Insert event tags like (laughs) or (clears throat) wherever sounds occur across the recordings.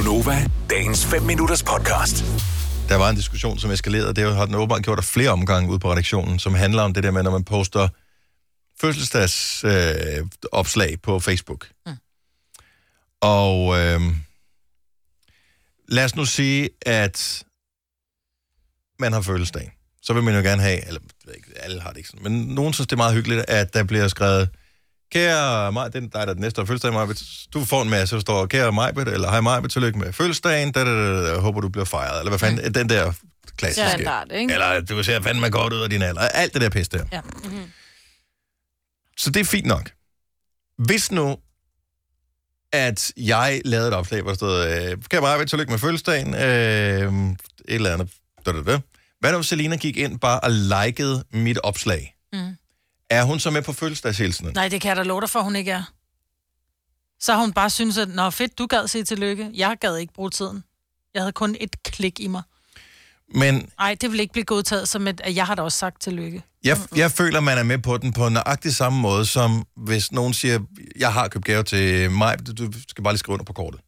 Gunova, dagens 5 minutters podcast. Der var en diskussion, som eskalerede. Det har den åbenbart gjort af flere omgange ude på redaktionen, som handler om det der med, når man poster fødselsdagsopslag øh, opslag på Facebook. Mm. Og øh, lad os nu sige, at man har fødselsdag. Så vil man jo gerne have, eller jeg ved ikke, alle har det ikke sådan, men nogen synes, det er meget hyggeligt, at der bliver skrevet, kære mig, det er dig, der er den næste fødselsdag, Majbet. Du får en masse, der står, kære Majbet, eller hej Majbet, tillykke med fødselsdagen, da, da, da, da, jeg håber, du bliver fejret, eller hvad fanden, den der klassiske. Standard, ikke? Eller du ser fandme godt ud af din alder. Alt det der pis der. Ja. Mm-hmm. Så det er fint nok. Hvis nu, at jeg lavede et opslag, hvor der stod, øh, kan jeg bare tillykke med fødselsdagen, øh, et eller andet, da, da, da. Hvad nu, Selina gik ind bare og likede mit opslag? Er hun så med på fødselsdagshilsenen? Nej, det kan jeg da love dig for, hun ikke er. Så har hun bare synes at nå fedt, du gad sige tillykke. Jeg gad ikke bruge tiden. Jeg havde kun et klik i mig. Men Nej, det vil ikke blive godtaget som, et, at jeg har da også sagt tillykke. jeg, jeg føler, man er med på den på nøjagtig samme måde, som hvis nogen siger, jeg har købt gave til mig, du du skal bare lige skrive under på kortet.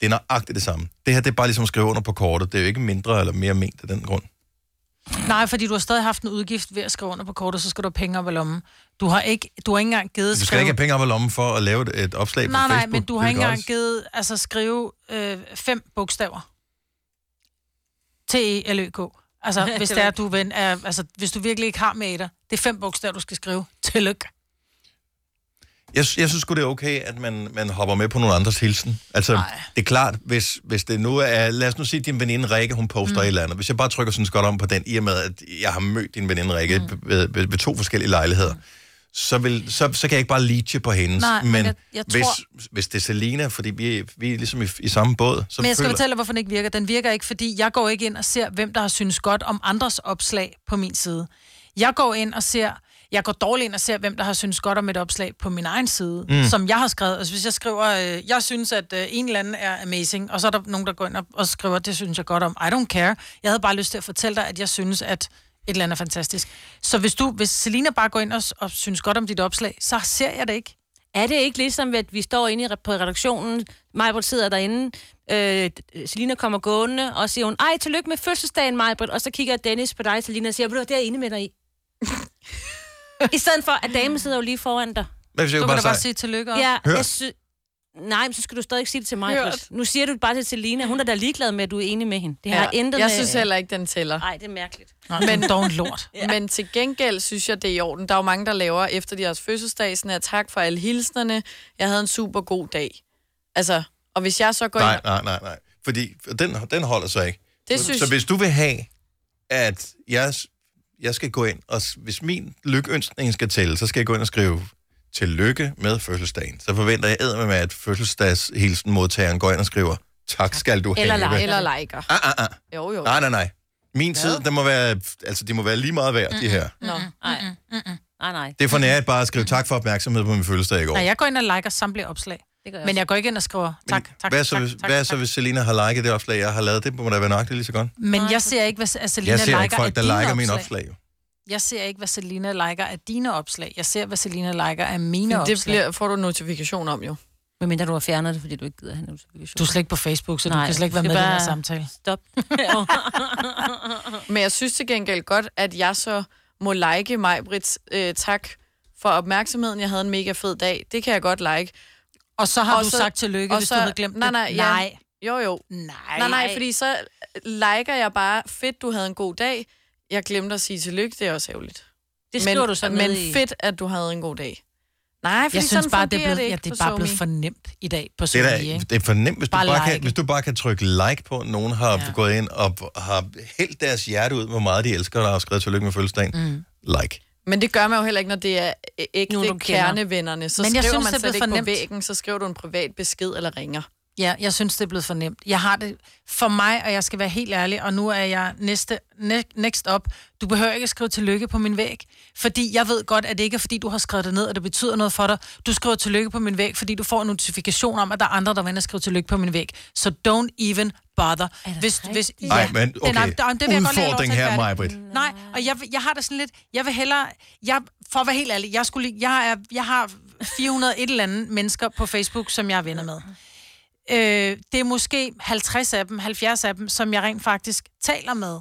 Det er nøjagtigt det samme. Det her, det er bare ligesom at skrive under på kortet. Det er jo ikke mindre eller mere ment af den grund. Nej, fordi du har stadig haft en udgift ved at skrive under på kortet, så skal du have penge op i lommen. Du har ikke, du har ikke engang givet Du skal skrive... ikke have penge op i lommen for at lave et, et opslag Nej, på nej, Facebook. men du har ikke engang givet, altså skrive øh, fem bogstaver. T-E-L-Ø-K. Altså, (laughs) hvis det er, du ven, er, altså, hvis du virkelig ikke har med dig, det er fem bogstaver, du skal skrive. Tillykke. Jeg, jeg synes det er okay, at man, man hopper med på nogle andres hilsen. Altså, Nej. det er klart, hvis, hvis det nu er... Lad os nu sige, at din veninde Rikke, hun poster mm. et eller andet. Hvis jeg bare trykker sådan godt om på den, i og med, at jeg har mødt din veninde Rikke mm. ved, ved, ved to forskellige lejligheder, mm. så, vil, så, så kan jeg ikke bare leache på hendes. Nej, men jeg- jeg hvis, tror- hvis det er Selina, fordi vi, vi er ligesom i, i samme båd, så Men jeg skal føler, fortælle hvorfor den ikke virker. Den virker ikke, fordi jeg går ikke ind og ser, hvem der har synes godt om andres opslag på min side. Jeg går ind og ser, jeg går dårligt ind og ser, hvem der har synes godt om et opslag på min egen side, mm. som jeg har skrevet. Altså hvis jeg skriver, øh, jeg synes, at øh, en eller anden er amazing, og så er der nogen, der går ind og, og skriver, det synes jeg godt om. I don't care. Jeg havde bare lyst til at fortælle dig, at jeg synes, at et eller andet er fantastisk. Så hvis du, hvis Selina bare går ind og, og synes godt om dit opslag, så ser jeg det ikke. Er det ikke ligesom, at vi står inde i, på redaktionen, Majbert sidder derinde, øh, Selina kommer gående, og siger hun, ej, tillykke med fødselsdagen, Majbert, og så kigger Dennis på dig, Selina, og siger, du det er jeg enig med dig i. (laughs) I stedet for, at damen sidder jo lige foran dig. Men hvis jeg Du kan kan da bare bare sige, tillykke også. Ja, Hørt. jeg sy- Nej, men så skal du stadig ikke sige det til mig. Hørt. Nu siger du det bare til Selina. Hun er da ligeglad med, at du er enig med hende. Det har Ja, intet jeg med... synes heller ikke, den tæller. Nej, det er mærkeligt. Nå, men dog en lort. Ja. Men til gengæld synes jeg, det er i orden. Der er jo mange, der laver efter deres fødselsdag, sådan her, tak for alle hilsnerne. Jeg havde en super god dag. Altså, og hvis jeg så går nej, ind... nej, nej, nej. Fordi den, den holder så ikke. Det så, synes- så hvis du vil have, at jeg, jeg skal gå ind, og hvis min lykønskning skal tælle, så skal jeg gå ind og skrive tillykke med fødselsdagen. Så forventer jeg med, at fødselsdagshilsen modtageren går ind og skriver, tak skal du Eller have. like. Eller liker. Ah, ah, ah. Jo, jo. Nej, nej, nej. Min tid, den må være, altså, de må være lige meget værd, de her. Nå. Nej. Nej, nej. Det er for nært bare at skrive tak for opmærksomhed på min fødselsdag i går. Nej, jeg går ind og liker samtlige opslag. Det gør jeg Men jeg går ikke ind og skriver tak, tak, hvad så, tak, hvis, tak, hvad tak. så, hvis Selina har liket det opslag, jeg har lavet? Det må da være nøjagtigt lige så godt. Men jeg ser ikke, hvad at Selina Jeg ser liker ikke folk, der dine liker mine opslag. opslag. jo. Jeg ser ikke, hvad Selina liker af dine opslag. Jeg ser, hvad Selina liker af mine Men det opslag. bliver, får du notifikation om jo. Men mindre du har fjernet det, fordi du ikke gider have notifikation. Du er slet ikke på Facebook, så Nej, du kan slet ikke være med i den her samtale. Stop. (laughs) Men jeg synes til gengæld godt, at jeg så må like mig, Brits. Øh, tak for opmærksomheden. Jeg havde en mega fed dag. Det kan jeg godt like. Og så har Og du så- sagt tillykke, og hvis så- du havde glemt nej, det. nej, ja. nej. Jo, jo. Nej. Nej, nej, fordi så liker jeg bare, fedt, du havde en god dag. Jeg glemte at sige tillykke, det er også ærgerligt. Det skriver men, du så Men i... fedt, at du havde en god dag. Nej, fordi Jeg synes bare, det er blevet, det ja, det er bare blevet SoMe. for nemt i dag på Det SoMe, er, ikke? det er for nemt, hvis du, Bare bare kan, like. hvis du bare kan trykke like på, at nogen har Ja. ja. gået ind og har hældt deres hjerte ud, hvor meget de elsker dig og har skrevet tillykke med fødselsdagen. Mm. Like. Men det gør man jo heller ikke, når det er ægte Nogen, kernevennerne. Så Men jeg skriver synes, man slet ikke på væggen, så skriver du en privat besked eller ringer. Ja, jeg synes, det er blevet for nemt. Jeg har det for mig, og jeg skal være helt ærlig, og nu er jeg næste, ne, next up. Du behøver ikke at skrive tillykke på min væg, fordi jeg ved godt, at det ikke er, fordi du har skrevet det ned, og det betyder noget for dig. Du skriver tillykke på min væg, fordi du får en notifikation om, at der er andre, der vil ind og skrive tillykke på min væg. Så don't even bother. det Hvis, hvis, rigtigt? Nej, men Den er- okay. godt lige have lov Udfordring her. Majbrit. Nej, og jeg, jeg har det sådan lidt, jeg vil hellere, jeg, for at være helt ærlig, jeg, skulle, jeg, er, jeg har 400 et eller andet mennesker på Facebook, som jeg er venner med. Øh, det er måske 50 af dem, 70 af dem, som jeg rent faktisk taler med.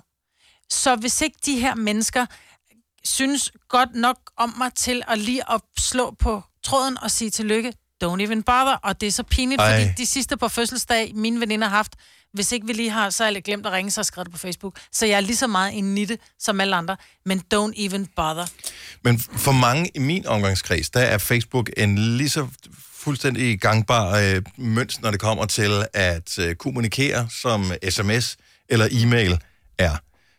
Så hvis ikke de her mennesker synes godt nok om mig til at lige at slå på tråden og sige tillykke, don't even bother. Og det er så pinligt, Ej. Fordi de sidste på fødselsdag, mine veninder har haft, hvis ikke vi lige har, så har jeg glemt at ringe, så har skrevet på Facebook. Så jeg er lige så meget en nitte som alle andre. Men don't even bother. Men for mange i min omgangskreds, der er Facebook en lige så fuldstændig gangbar øh, mønst, når det kommer til at øh, kommunikere, som sms eller e-mail er.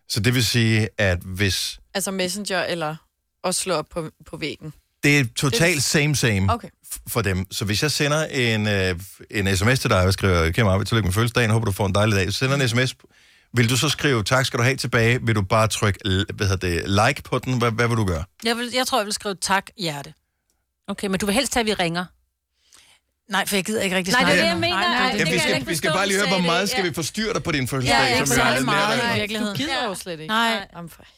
Så det vil sige, at hvis Altså Messenger eller også slå op på, på væggen. det er totalt same same Okay. for dem. Så hvis jeg sender en, øh, en sms til dig, og skriver, kæmpe arbejde, tillykke med fødselsdagen, håber du får en dejlig dag, så sender en sms, vil du så skrive, tak skal du have tilbage, vil du bare trykke hvad hedder det, like på den, hvad, hvad vil du gøre? Jeg, vil, jeg tror, jeg vil skrive tak, hjerte. Okay, men du vil helst have, at vi ringer. Nej, for jeg gider ikke rigtig Nej, det er snakke det, jeg mener. Nej, Nej, nej, det Ja, vi, jeg skal, ikke vi skal bare lige høre, hvor meget skal vi forstyrre dig på din fødselsdag? Ja, ikke er lidt meget, i virkeligheden. Du gider jo slet ikke. Nej,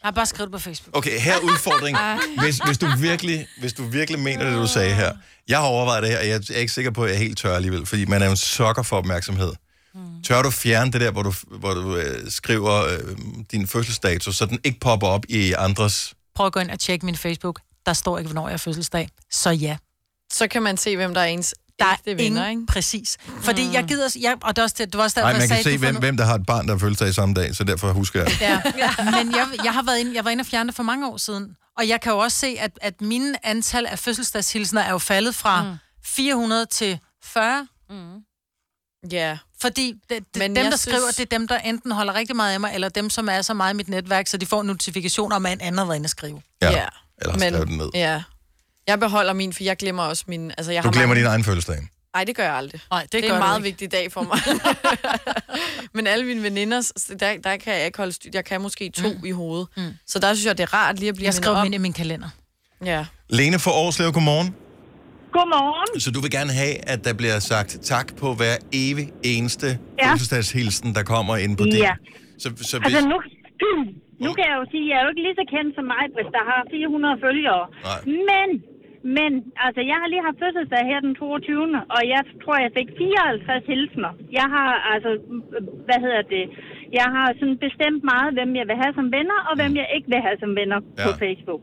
har bare skrevet det på Facebook. Okay, her er udfordring. (laughs) Hvis, hvis, du virkelig, hvis du virkelig mener det, du sagde her. Jeg har overvejet det her, og jeg er ikke sikker på, at jeg er helt tør alligevel, fordi man er jo en sokker for opmærksomhed. Tør du fjerne det der, hvor du, hvor du øh, skriver øh, din fødselsdato, så den ikke popper op i andres... Prøv at gå ind og tjekke min Facebook. Der står ikke, hvornår jeg har fødselsdag. Så ja. Så kan man se, hvem der er ens Der er venner, ingen, ikke? præcis. Fordi jeg gider, jeg, og det, er også, det, var også derfor, Nej, man kan sagde, se, hvem, nu- hvem der har et barn, der har fødselsdag samme dag, så derfor husker jeg. (laughs) Ja. Men jeg, jeg, har været inde, jeg var inde og fjerne for mange år siden. Og jeg kan jo også se, at, at mine antal af fødselsdagshilsener er jo faldet fra mm. 400 til 40. Ja. Fordi det, det, Men dem, der jeg skriver, synes- det er dem, der enten holder rigtig meget af mig, eller dem, som er så meget i mit netværk, så de får notifikationer om, at en anden har været inde og skrive. Ja. ja. Eller har skrevet den ned. Ja. Jeg beholder min, for jeg glemmer også min... Altså, jeg Du har glemmer mange... din egen fødselsdag. Nej, det gør jeg aldrig. Nej, det, Det, gør er en meget ikke. vigtig dag for mig. (laughs) Men alle mine veninder, der, der kan jeg ikke holde styr. Jeg kan måske to mm. i hovedet. Mm. Så der synes jeg, det er rart lige at blive Jeg om. ind i min kalender. Ja. Lene for Årslev, godmorgen. Godmorgen. Så du vil gerne have, at der bliver sagt tak på hver evig eneste ja. Ja. fødselsdagshilsen, der kommer ind på det. Ja. Så, så hvis... Altså nu, (clears throat) nu kan jeg jo sige, at jeg er jo ikke lige så kendt som mig, hvis der har 400 følgere. Nej. Men, men, altså jeg har lige haft fødselsdag her den 22. Og jeg tror, jeg fik 54 hilsner. Jeg har altså, hvad hedder det, jeg har sådan bestemt meget, hvem jeg vil have som venner, og hvem jeg ikke vil have som venner ja. på. Facebook.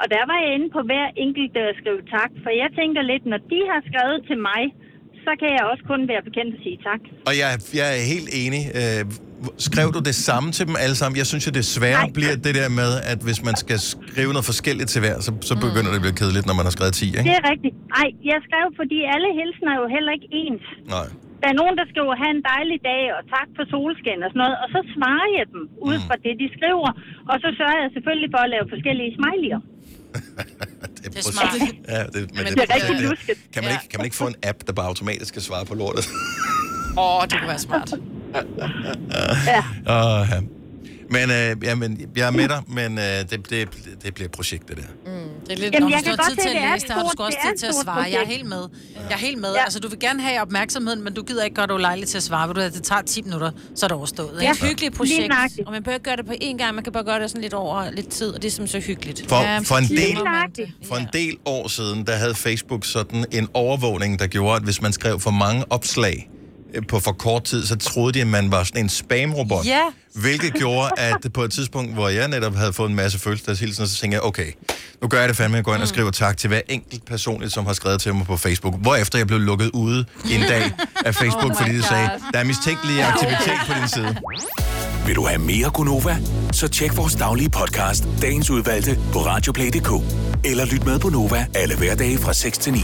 Og der var jeg inde på hver enkelt, der skrev tak. For jeg tænker lidt, når de har skrevet til mig, så kan jeg også kun være bekendt at sige tak. Og jeg, jeg er helt enig. Øh, skrev du det samme til dem alle sammen? Jeg synes jo, det svære Nej. bliver det der med, at hvis man skal skrive noget forskelligt til hver, så, så begynder det at blive kedeligt, når man har skrevet 10, ikke? Det er rigtigt. Nej, jeg skrev, fordi alle hilsener er jo heller ikke ens. Nej. Der er nogen, der skriver, have en dejlig dag, og tak for solskin og sådan noget, og så svarer jeg dem ud fra det, de skriver. Og så sørger jeg selvfølgelig for at lave forskellige smiley'er. Det (laughs) Det er smart. Ja, det, men Det er rigtig lusket. Kan man, ikke, kan man ikke få en app, der bare automatisk skal svare på lortet? Åh, det kunne være smart. (laughs) Ja. (laughs) Åh, ja. Men, øh, ja, men jeg er med dig, men øh, det, det, det bliver et projekt, det der. Det er lidt... Jamen, Når jeg du kan har godt tid til at læse det, har du sgu også tid til at svare. Jeg er helt med. Jeg er helt med. Ja. Altså, du vil gerne have opmærksomheden, men du gider ikke gøre det ulejligt til at svare. Ved du, at det tager 10 minutter, så er det overstået. Det er Ikke? et hyggeligt projekt, og man ikke gøre det på én gang, man kan bare gøre det sådan lidt over lidt tid, og det er simpelthen så hyggeligt. For, Ja, for, en del, for en del år siden, der havde Facebook sådan en overvågning, der gjorde, at hvis man skrev for mange opslag på for kort tid, så troede de, at man var sådan en spam-robot. Ja. Hvilket gjorde, at på et tidspunkt, hvor jeg netop havde fået en masse fødselsdagshilsener, så tænkte jeg, okay, nu gør jeg det fandme, jeg går ind og skriver tak til hver enkelt personligt, som har skrevet til mig på Facebook. Hvorefter jeg blev lukket ude en dag af (laughs) Facebook, Oh fordi de sagde, der er mistænkelig aktivitet på din side. Vil du have mere Gunova? Så tjek vores daglige podcast, dagens udvalgte, på radioplay.dk. Eller lyt med på Nova alle hverdage fra 6 til 9.